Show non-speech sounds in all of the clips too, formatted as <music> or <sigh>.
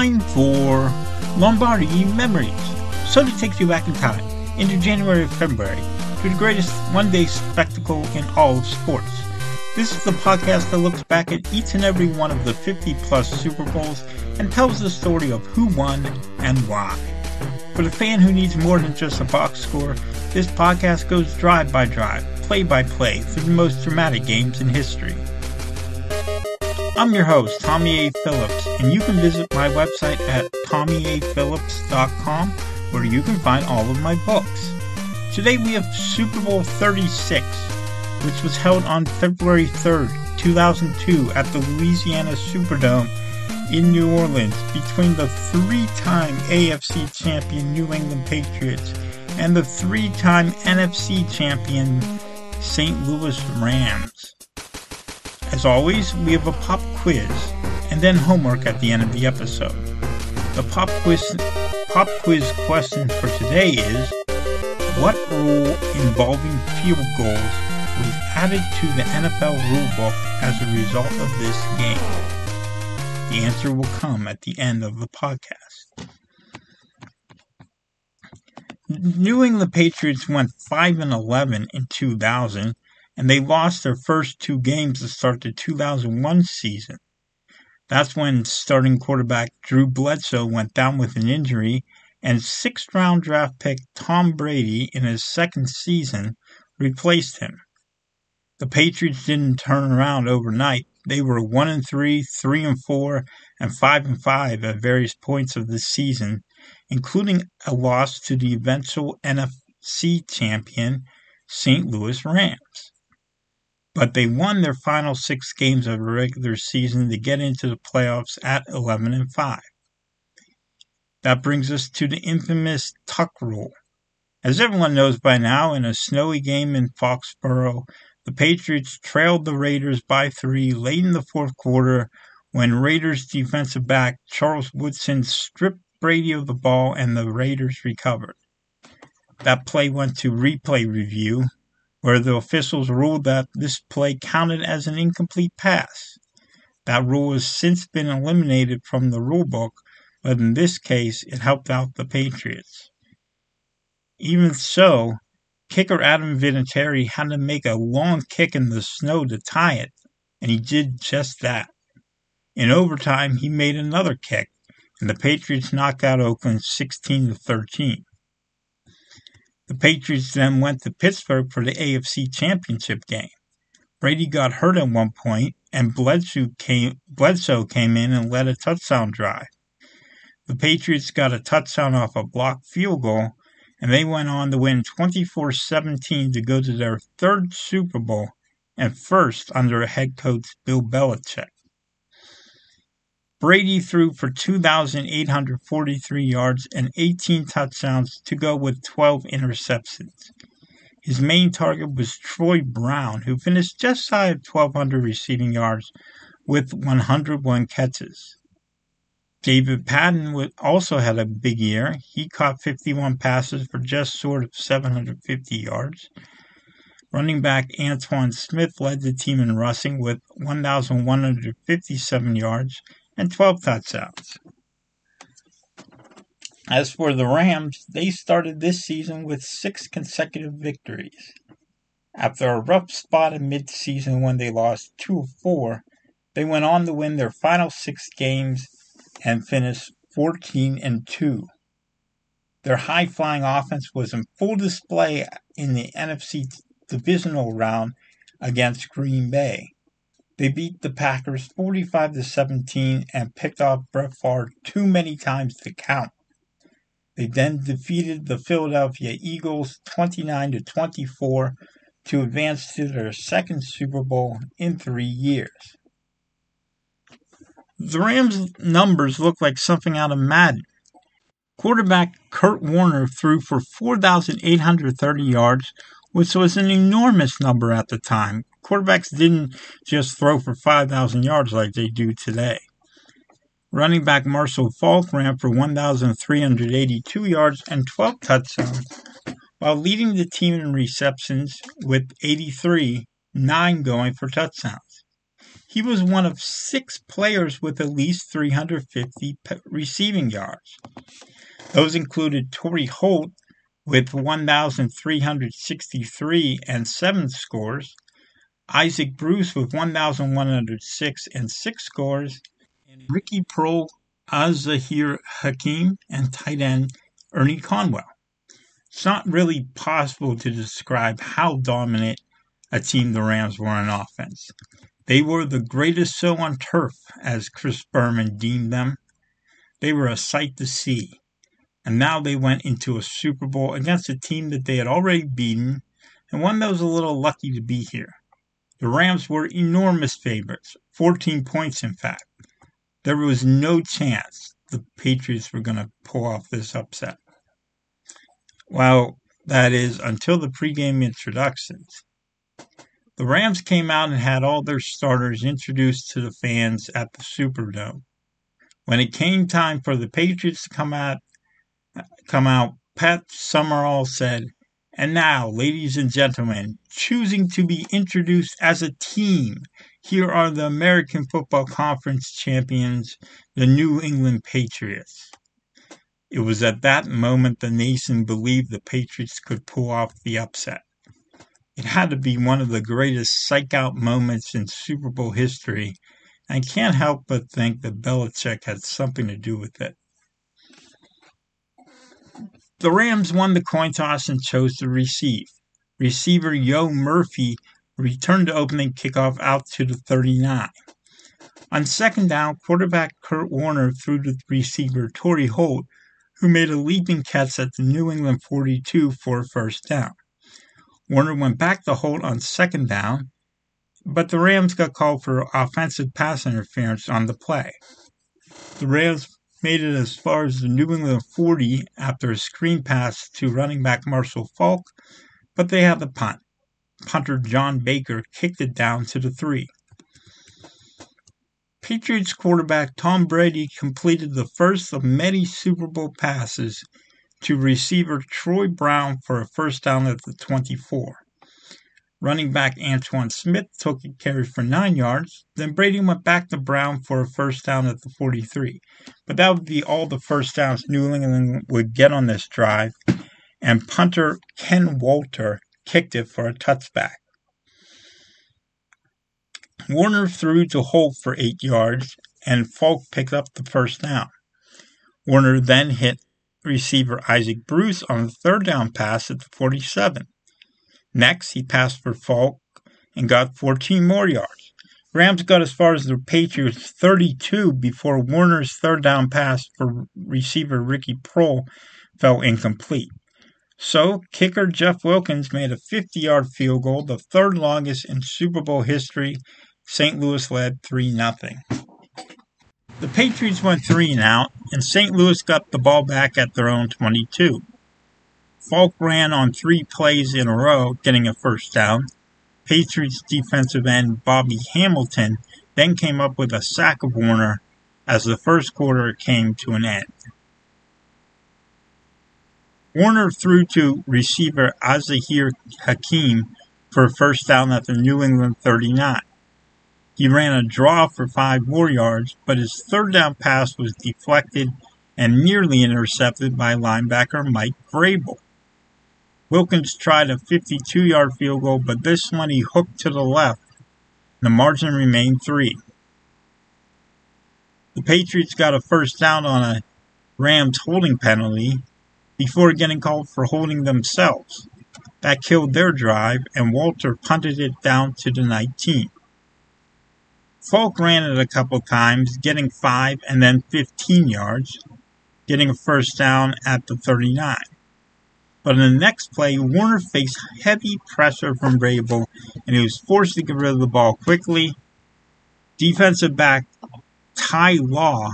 Time for Lombardi Memories. Sully takes you back in time into January and February to the greatest one day spectacle in all of sports. This is the podcast that looks back at each and every one of the 50 plus Super Bowls and tells the story of who won and why. For the fan who needs more than just a box score, this podcast goes drive by drive, play by play through the most dramatic games in history. I'm your host, Tommy A. Phillips, and you can visit my website at tommyaphillips.com where you can find all of my books. Today we have Super Bowl 36, which was held on February 3rd, 2002 at the Louisiana Superdome in New Orleans between the three-time AFC champion New England Patriots and the three-time NFC champion St. Louis Rams. As always, we have a pop quiz and then homework at the end of the episode. The pop quiz pop quiz question for today is what rule involving field goals was added to the NFL rulebook as a result of this game? The answer will come at the end of the podcast. New England Patriots went 5 and 11 in 2000 and they lost their first two games to start the 2001 season. That's when starting quarterback Drew Bledsoe went down with an injury, and sixth round draft pick Tom Brady in his second season replaced him. The Patriots didn't turn around overnight. They were 1 and 3, 3 and 4, and 5 and 5 at various points of the season, including a loss to the eventual NFC champion St. Louis Rams but they won their final six games of the regular season to get into the playoffs at 11 and 5. That brings us to the infamous tuck rule. As everyone knows by now, in a snowy game in Foxborough, the Patriots trailed the Raiders by three late in the fourth quarter when Raiders defensive back Charles Woodson stripped Brady of the ball and the Raiders recovered. That play went to replay review, where the officials ruled that this play counted as an incomplete pass. That rule has since been eliminated from the rulebook, but in this case, it helped out the Patriots. Even so, kicker Adam Vinatieri had to make a long kick in the snow to tie it, and he did just that. In overtime, he made another kick, and the Patriots knocked out Oakland 16 to 13. The Patriots then went to Pittsburgh for the AFC Championship game. Brady got hurt at one point, and Bledsoe came, Bledsoe came in and led a touchdown drive. The Patriots got a touchdown off a blocked field goal, and they went on to win 24 17 to go to their third Super Bowl and first under head coach Bill Belichick. Brady threw for 2,843 yards and 18 touchdowns to go with 12 interceptions. His main target was Troy Brown, who finished just shy of 1,200 receiving yards with 101 catches. David Patten also had a big year. He caught 51 passes for just short of 750 yards. Running back Antowain Smith led the team in rushing with 1,157 yards and 12 touchdowns. As for the Rams, they started this season with six consecutive victories. After a rough spot in midseason when they lost 2 of 4, they went on to win their final six games and finished 14 and 2. Their high flying offense was in full display in the NFC divisional round against Green Bay. They beat the Packers 45 to 17 and picked off Brett Favre too many times to count. They then defeated the Philadelphia Eagles 29 to 24 to advance to their second Super Bowl in 3 years. The Rams' numbers look like something out of Madden. Quarterback Kurt Warner threw for 4,830 yards, which was an enormous number at the time. Quarterbacks didn't just throw for 5,000 yards like they do today. Running back Marshall Faulk ran for 1,382 yards and 12 touchdowns, while leading the team in receptions with 83, nine going for touchdowns. He was one of six players with at least 350 receiving yards. Those included Torry Holt with 1,363 and 7 scores, Isaac Bruce with 1,106 and 6 scores, and Ricky Proehl Az-Zahir Hakim, and tight end Ernie Conwell. It's not really possible to describe how dominant a team the Rams were on offense. They were the greatest show on turf, as Chris Berman deemed them. They were a sight to see and now they went into a Super Bowl against a team that they had already beaten and one that was a little lucky to be here. The Rams were enormous favorites, 14 points in fact. There was no chance the Patriots were going to pull off this upset. Well, that is until the pregame introductions. The Rams came out and had all their starters introduced to the fans at the Superdome. When it came time for the Patriots to come out come out, Pat Summerall said, And now, ladies and gentlemen, choosing to be introduced as a team, here are the American Football Conference champions, the New England Patriots. It was at that moment the nation believed the Patriots could pull off the upset. It had to be one of the greatest psych out moments in Super Bowl history. I can't help but think that Belichick had something to do with it. The Rams won the coin toss and chose to receive. Receiver Yo Murphy returned the opening kickoff out to the 39. On second down, quarterback Kurt Warner threw to receiver Torry Holt, who made a leaping catch at the New England 42 for a first down. Warner went back to Holt on second down, but the Rams got called for offensive pass interference on the play. The Rams made it as far as the New England 40 after a screen pass to running back Marshall Faulk, but they had the punt. Punter John Baker kicked it down to the three. Patriots quarterback Tom Brady completed the first of many Super Bowl passes to receiver Troy Brown for a first down at the 24. Running back Antowain Smith took a carry for nine yards. Then Brady went back to Brown for a first down at the 43. But that would be all the first downs New England would get on this drive. And punter Ken Walter kicked it for a touchback. Warner threw to Holt for eight yards, and Faulk picked up the first down. Warner then hit receiver Isaac Bruce on the third down pass at the 47. Next, he passed for Faulk and got 14 more yards. Rams got as far as the Patriots' 32 before Warner's third down pass for receiver Ricky Proehl fell incomplete. So, kicker Jeff Wilkins made a 50 yard field goal, the third longest in Super Bowl history. St. Louis led 3 0. The Patriots went 3 and out, and St. Louis got the ball back at their own 22. Faulk ran on three plays in a row, getting a first down. Patriots defensive end Bobby Hamilton then came up with a sack of Warner as the first quarter came to an end. Warner threw to receiver Az-Zahir Hakim for a first down at the New England 39. He ran a draw for five more yards, but his third down pass was deflected and nearly intercepted by linebacker Mike Vrabel. Wilkins tried a 52 yard field goal, but this one he hooked to the left. The margin remained three. The Patriots got a first down on a Rams holding penalty before getting called for holding themselves. That killed their drive, and Walter punted it down to the 19. Faulk ran it a couple times, getting 5 and then 15 yards, getting a first down at the 39. But in the next play, Warner faced heavy pressure from Vrabel, and he was forced to get rid of the ball quickly. Defensive back Ty Law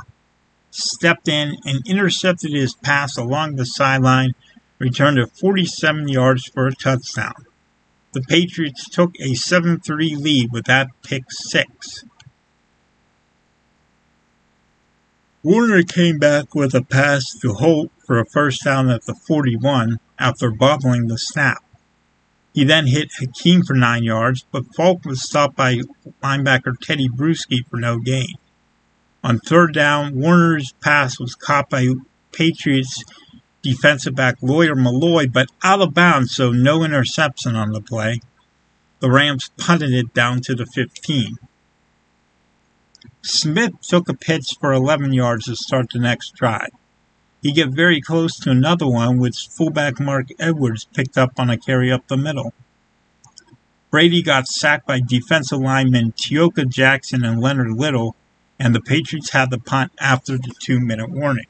stepped in and intercepted his pass along the sideline, returned it 47 yards for a touchdown. The Patriots took a 7 3 lead with that pick six. Warner came back with a pass to Holt for a first down at the 41 after bobbling the snap. He then hit Hakim for nine yards, but Faulk was stopped by linebacker Teddy Bruschi for no gain. On third down, Warner's pass was caught by Patriots defensive back Lawyer Milloy, but out of bounds, so no interception on the play. The Rams punted it down to the 15. Smith took a pitch for 11 yards to start the next drive. He get very close to another one, which fullback Marc Edwards picked up on a carry up the middle. Brady got sacked by defensive linemen Tyoka Jackson and Leonard Little, and the Patriots had the punt after the two minute warning.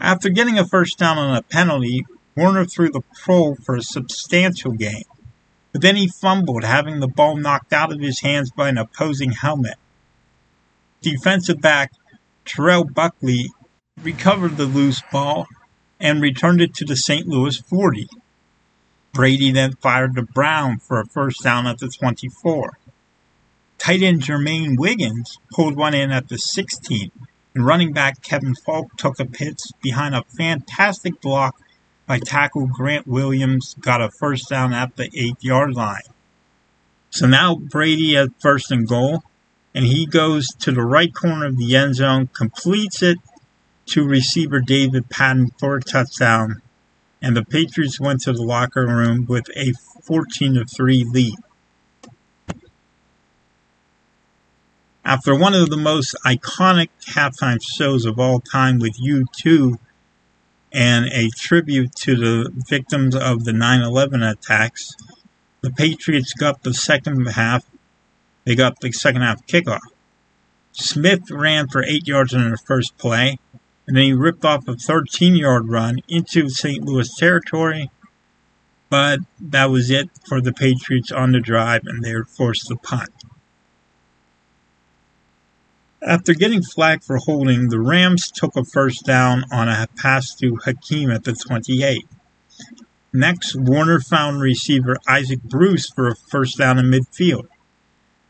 After getting a first down on a penalty, Warner threw the Proehl for a substantial gain, but then he fumbled, having the ball knocked out of his hands by an opposing helmet. Defensive back Terrell Buckley recovered the loose ball and returned it to the St. Louis 40. Brady then fired to Brown for a first down at the 24. Tight end Jermaine Wiggins pulled one in at the 16, and running back Kevin Faulk took a pitch behind a fantastic block by tackle Grant Williams, got a first down at the 8 yard line. So now Brady at first and goal, and he goes to the right corner of the end zone, completes it to receiver David Patten for a touchdown, and the Patriots went to the locker room with a 14 3 lead. After one of the most iconic halftime shows of all time with U2 and a tribute to the victims of the 9 11 attacks, the Patriots got the second half. They got the second half kickoff. Smith ran for eight yards in the first play, and then he ripped off a 13 yard run into St. Louis territory. But that was it for the Patriots on the drive, and they were forced to punt. After getting flagged for holding, the Rams took a first down on a pass to Hakim at the 28. Next, Warner found receiver Isaac Bruce for a first down in midfield.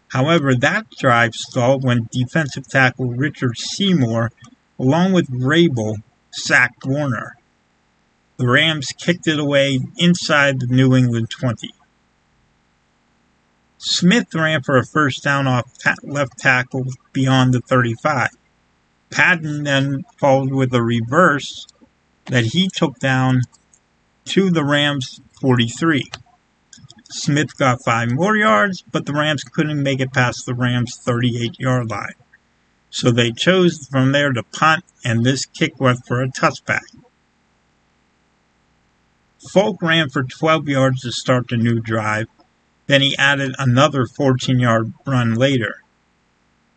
However, that drive stalled when defensive tackle Richard Seymour, along with Vrabel, sacked Warner. The Rams kicked it away inside the New England 20. Smith ran for a first down off left tackle beyond the 35. Patten then followed with a reverse that he took down to the Rams 43. Smith got five more yards, but the Rams couldn't make it past the Rams 38 yard line. So they chose from there to punt, and this kick went for a touchback. Faulk ran for 12 yards to start the new drive, then he added another 14 yard run later.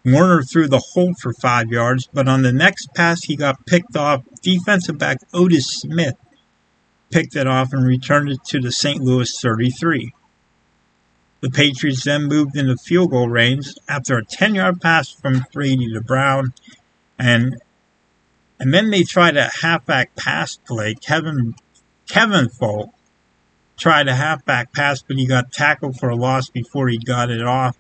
Warner threw the hole for five yards, but on the next pass he got picked off. Defensive back Otis Smith picked it off and returned it to the St. Louis 33. The Patriots then moved into field goal range after a 10 yard pass from Brady to Brown, and and then they tried a halfback pass play. Kevin Kevin Faulk tried a halfback pass, but he got tackled for a loss before he got it off.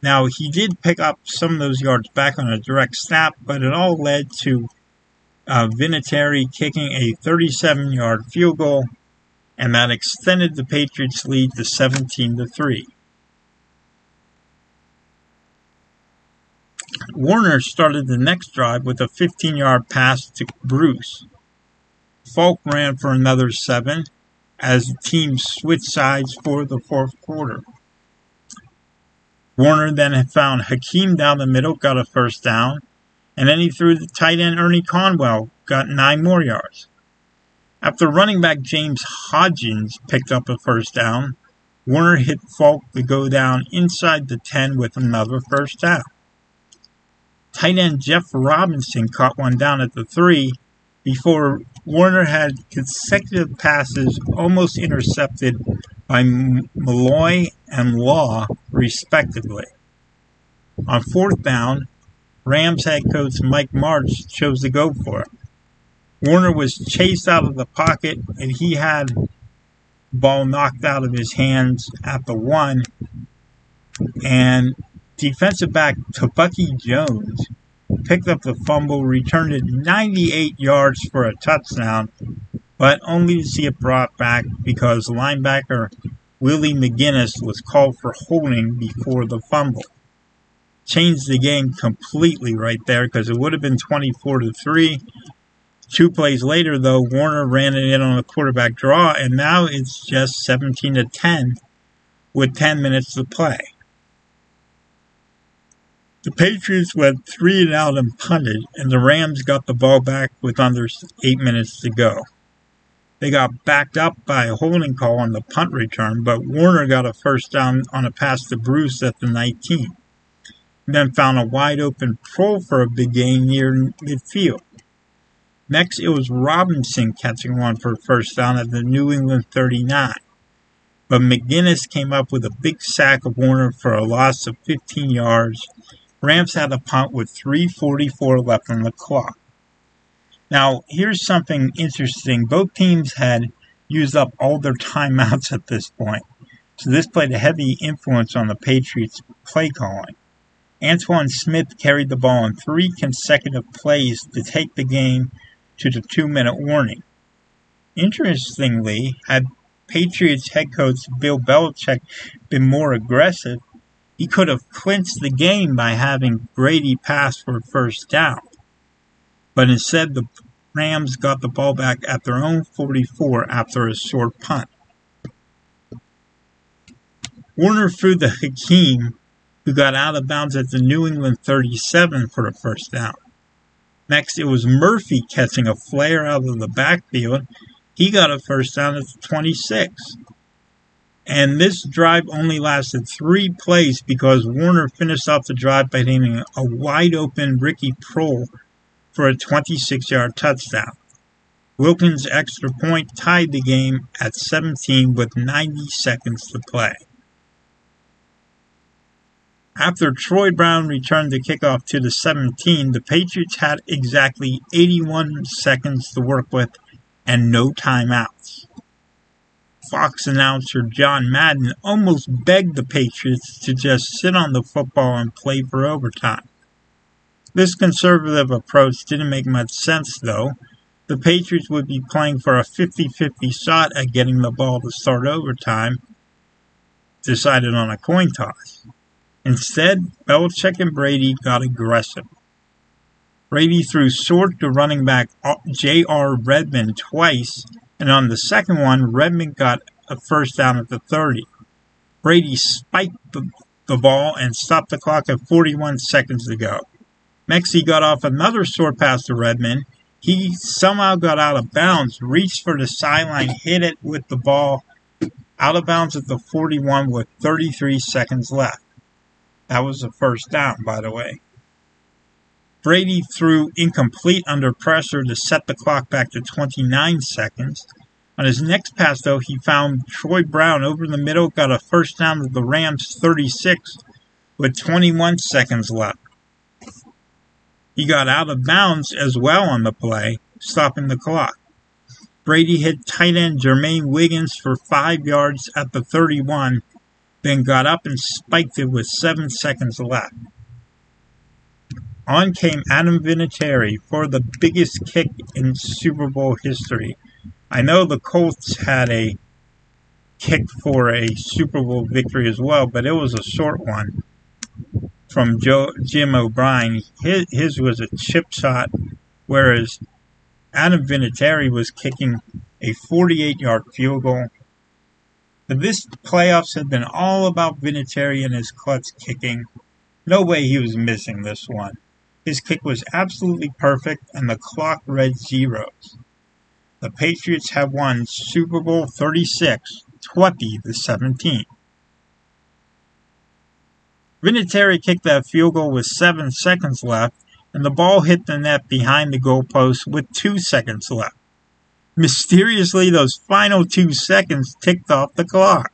Now, he did pick up some of those yards back on a direct snap, but it all led to uh, Vinatieri kicking a 37 yard field goal, and that extended the Patriots' lead to 17 to 3. Warner started the next drive with a 15 yard pass to Bruce. Faulk ran for another seven, as the team switched sides for the fourth quarter. Warner then found Hakim down the middle, got a first down, And then he threw the tight end Ernie Conwell, got nine more yards. After running back James Hodgins picked up a first down, Warner hit Faulk to go down inside the 10 with another first down. Tight end Jeff Robinson caught one down at the 3 before Warner had consecutive passes almost intercepted by Milloy and Law, respectively. On fourth down, Rams head coach Mike Martz chose to go for it. Warner was chased out of the pocket and he had ball knocked out of his hands at the one. And defensive back Tebucky Jones picked up the fumble, returned it 98 yards for a touchdown, but only to see it brought back because linebacker Willie McGinest was called for holding before the fumble. Changed the game completely right there because it would have been 24 to 3. Two plays later, though, Warner ran it in on a quarterback draw, and now it's just 17 to 10 with 10 minutes to play. The Patriots went three and out and punted, and the Rams got the ball back with under eight minutes to go. They got backed up by a holding call on the punt return, but Warner got a first down on a pass to Bruce at the 19. Then found a wide open Proehl for a big gain near midfield. Next, it was Robinson catching one for first down at the New England 39. But McGinest came up with a big sack of Warner for a loss of 15 yards. Rams had a punt with 3.44 left on the clock. Now, here's something interesting. Both teams had used up all their timeouts at this point. So this played a heavy influence on the Patriots' play calling. Antowain Smith carried the ball in three consecutive plays to take the game to the two minute warning. Interestingly, had Patriots head coach Bill Belichick been more aggressive, he could have clinched the game by having Brady pass for first down. But instead, the Rams got the ball back at their own 44 after a short punt. Warner threw the Hakim, who got out of bounds at the New England 37 for the first down. Next, it was Murphy catching a flare out of the backfield. He got a first down at the 26. And this drive only lasted three plays because Warner finished off the drive by hitting a wide open Ricky Proehl for a 26 yard touchdown. Wilkins' extra point tied the game at 17 with 90 seconds to play. After Troy Brown returned the kickoff to the 17, the Patriots had exactly 81 seconds to work with and no timeouts. Fox announcer John Madden almost begged the Patriots to just sit on the football and play for overtime. This conservative approach didn't make much sense, though. The Patriots would be playing for a 50 50 shot at getting the ball to start overtime, decided on a coin toss. Instead, Belichick and Brady got aggressive. Brady threw short to running back uh, J.R. Redmond twice, and on the second one, Redmond got a first down at the 30. Brady spiked the, the ball and stopped the clock at 41 seconds to go. Mexi got off another short pass to Redmond. He somehow got out of bounds, reached for the sideline, hit it with the ball out of bounds at the 41 with 33 seconds left. That was the first down, by the way. Brady threw incomplete under pressure to set the clock back to 29 seconds. On his next pass, though, he found Troy Brown over the middle, got a first down to the Rams 36 with 21 seconds left. He got out of bounds as well on the play, stopping the clock. Brady hit tight end Jermaine Wiggins for five yards at the 31 then got up and spiked it with seven seconds left. On came Adam Vinatieri for the biggest kick in Super Bowl history. I know the Colts had a kick for a Super Bowl victory as well, but it was a short one from Joe, Jim O'Brien. His, his was a chip shot, whereas Adam Vinatieri was kicking a 48 yard field goal this playoffs have been all about Vinatieri and his clutch kicking. No way he was missing this one. His kick was absolutely perfect, and the clock read zeros. The Patriots have won Super Bowl 36, 20 to 17. Vinatieri kicked that field goal with seven seconds left, and the ball hit the net behind the goalpost with two seconds left. Mysteriously, those final two seconds ticked off the clock.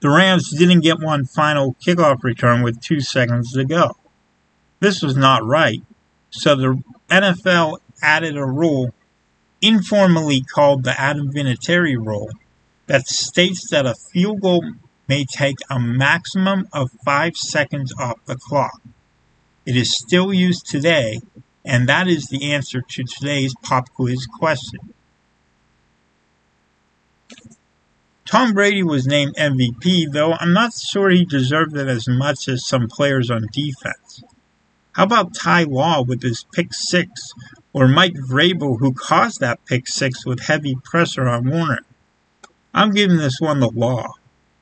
The Rams didn't get one final kickoff return with two seconds to go. This was not right, so the NFL added a rule informally called the Adam Vinatieri rule that states that a field goal may take a maximum of five seconds off the clock. It is still used today, and that is the answer to today's pop quiz question. Tom Brady was named MVP, though I'm not sure he deserved it as much as some players on defense. How about Ty Law with his pick six, or Mike Vrabel who caused that pick six with heavy pressure on Warner? I'm giving this one the Law.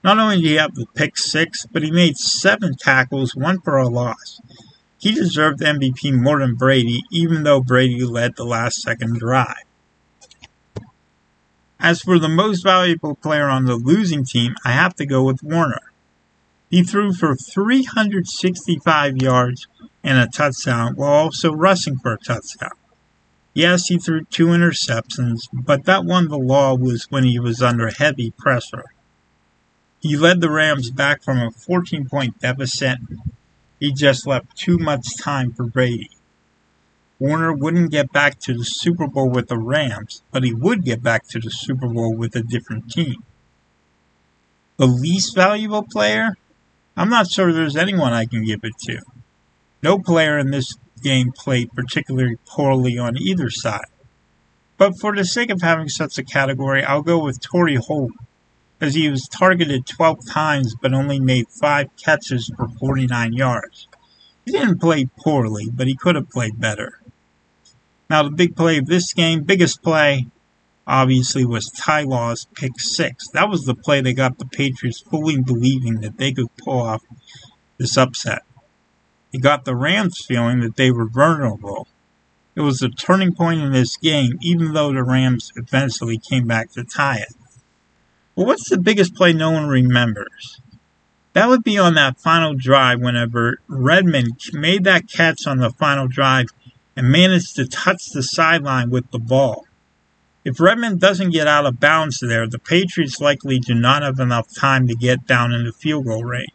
Not only did he have the pick six, but he made seven tackles, one for a loss. He deserved MVP more than Brady, even though Brady led the last second drive. As for the most valuable player on the losing team, I have to go with Warner. He threw for 365 yards and a touchdown while also rushing for a touchdown. Yes, he threw two interceptions, but that one the law was when he was under heavy pressure. He led the Rams back from a 14 point deficit. He just left too much time for Brady. Warner wouldn't get back to the Super Bowl with the Rams, but he would get back to the Super Bowl with a different team. The least valuable player? I'm not sure there's anyone I can give it to. No player in this game played particularly poorly on either side. But for the sake of having such a category, I'll go with Torry Holt, as he was targeted 12 times but only made 5 catches for 49 yards. He didn't play poorly, but he could have played better. Now, the big play of this game, biggest play, obviously, was Ty Law's pick six. That was the play that got the Patriots fully believing that they could pull off this upset. It got the Rams feeling that they were vulnerable. It was a turning point in this game, even though the Rams eventually came back to tie it. Well, what's the biggest play no one remembers? That would be on that final drive whenever Redmond made that catch on the final drive and managed to touch the sideline with the ball. If Redmond doesn't get out of bounds there, the Patriots likely do not have enough time to get down into field goal range.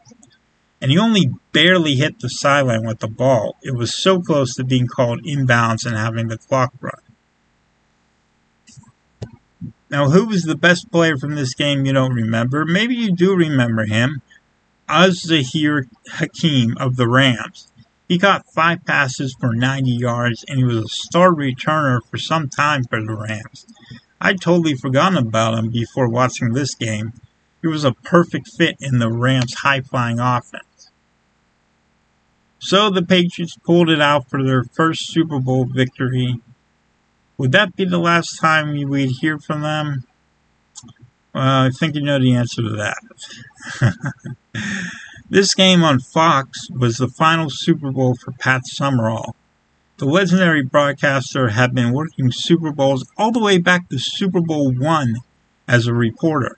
And he only barely hit the sideline with the ball. It was so close to being called inbounds and having the clock run. Now, who was the best player from this game you don't remember? Maybe you do remember him. Az-Zahir Hakim of the Rams. He caught five passes for 90 yards, and he was a star returner for some time for the Rams. I'd totally forgotten about him before watching this game. He was a perfect fit in the Rams' high flying offense. So the Patriots pulled it out for their first Super Bowl victory. Would that be the last time we'd hear from them? Well, I think you know the answer to that. <laughs> This game on Fox was the final Super Bowl for Pat Summerall. The legendary broadcaster had been working Super Bowls all the way back to Super Bowl one as a reporter.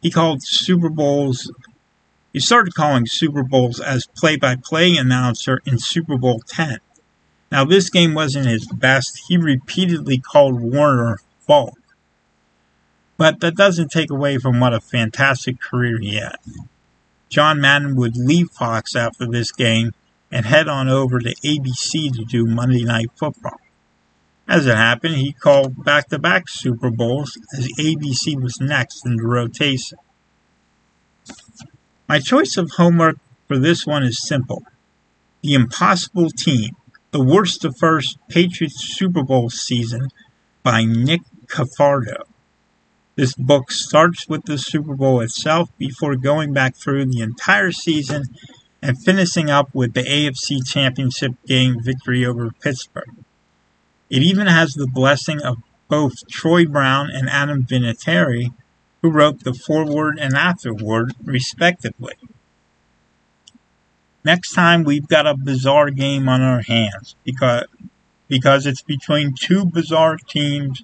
He called Super Bowls he started calling Super Bowls as play-by-play announcer in Super Bowl 10. Now this game wasn't his best. He repeatedly called Warner fault. But that doesn't take away from what a fantastic career he had. John Madden would leave Fox after this game and head on over to ABC to do Monday Night Football. As it happened, he called back to back Super Bowls as ABC was next in the rotation. My choice of homework for this one is simple The Impossible Team, the worst of first Patriots Super Bowl season by Nick Cafardo. This book starts with the Super Bowl itself before going back through the entire season and finishing up with the AFC Championship game victory over Pittsburgh. It even has the blessing of both Troy Brown and Adam Vinatieri, who wrote the foreword and afterword, respectively. Next time we've got a bizarre game on our hands because because it's between two bizarre teams,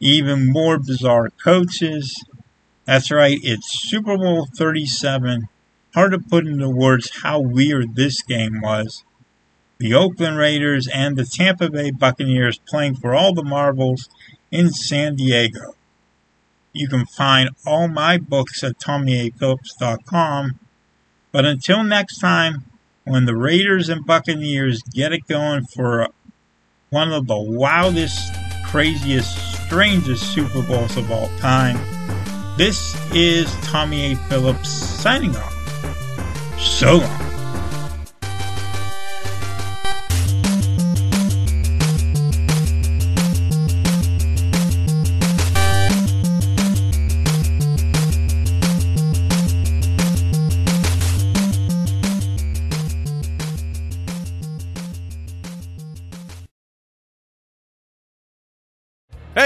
even more bizarre coaches. That's right, it's Super Bowl 37. Hard to put into words how weird this game was. The Oakland Raiders and the Tampa Bay Buccaneers playing for all the marbles in San Diego. You can find all my books at TommyAPhillips.com. But until next time, when the Raiders and Buccaneers get it going for one of the wildest, craziest, strangest Super Bowls of all time, this is Tommy A. Phillips signing off. So long.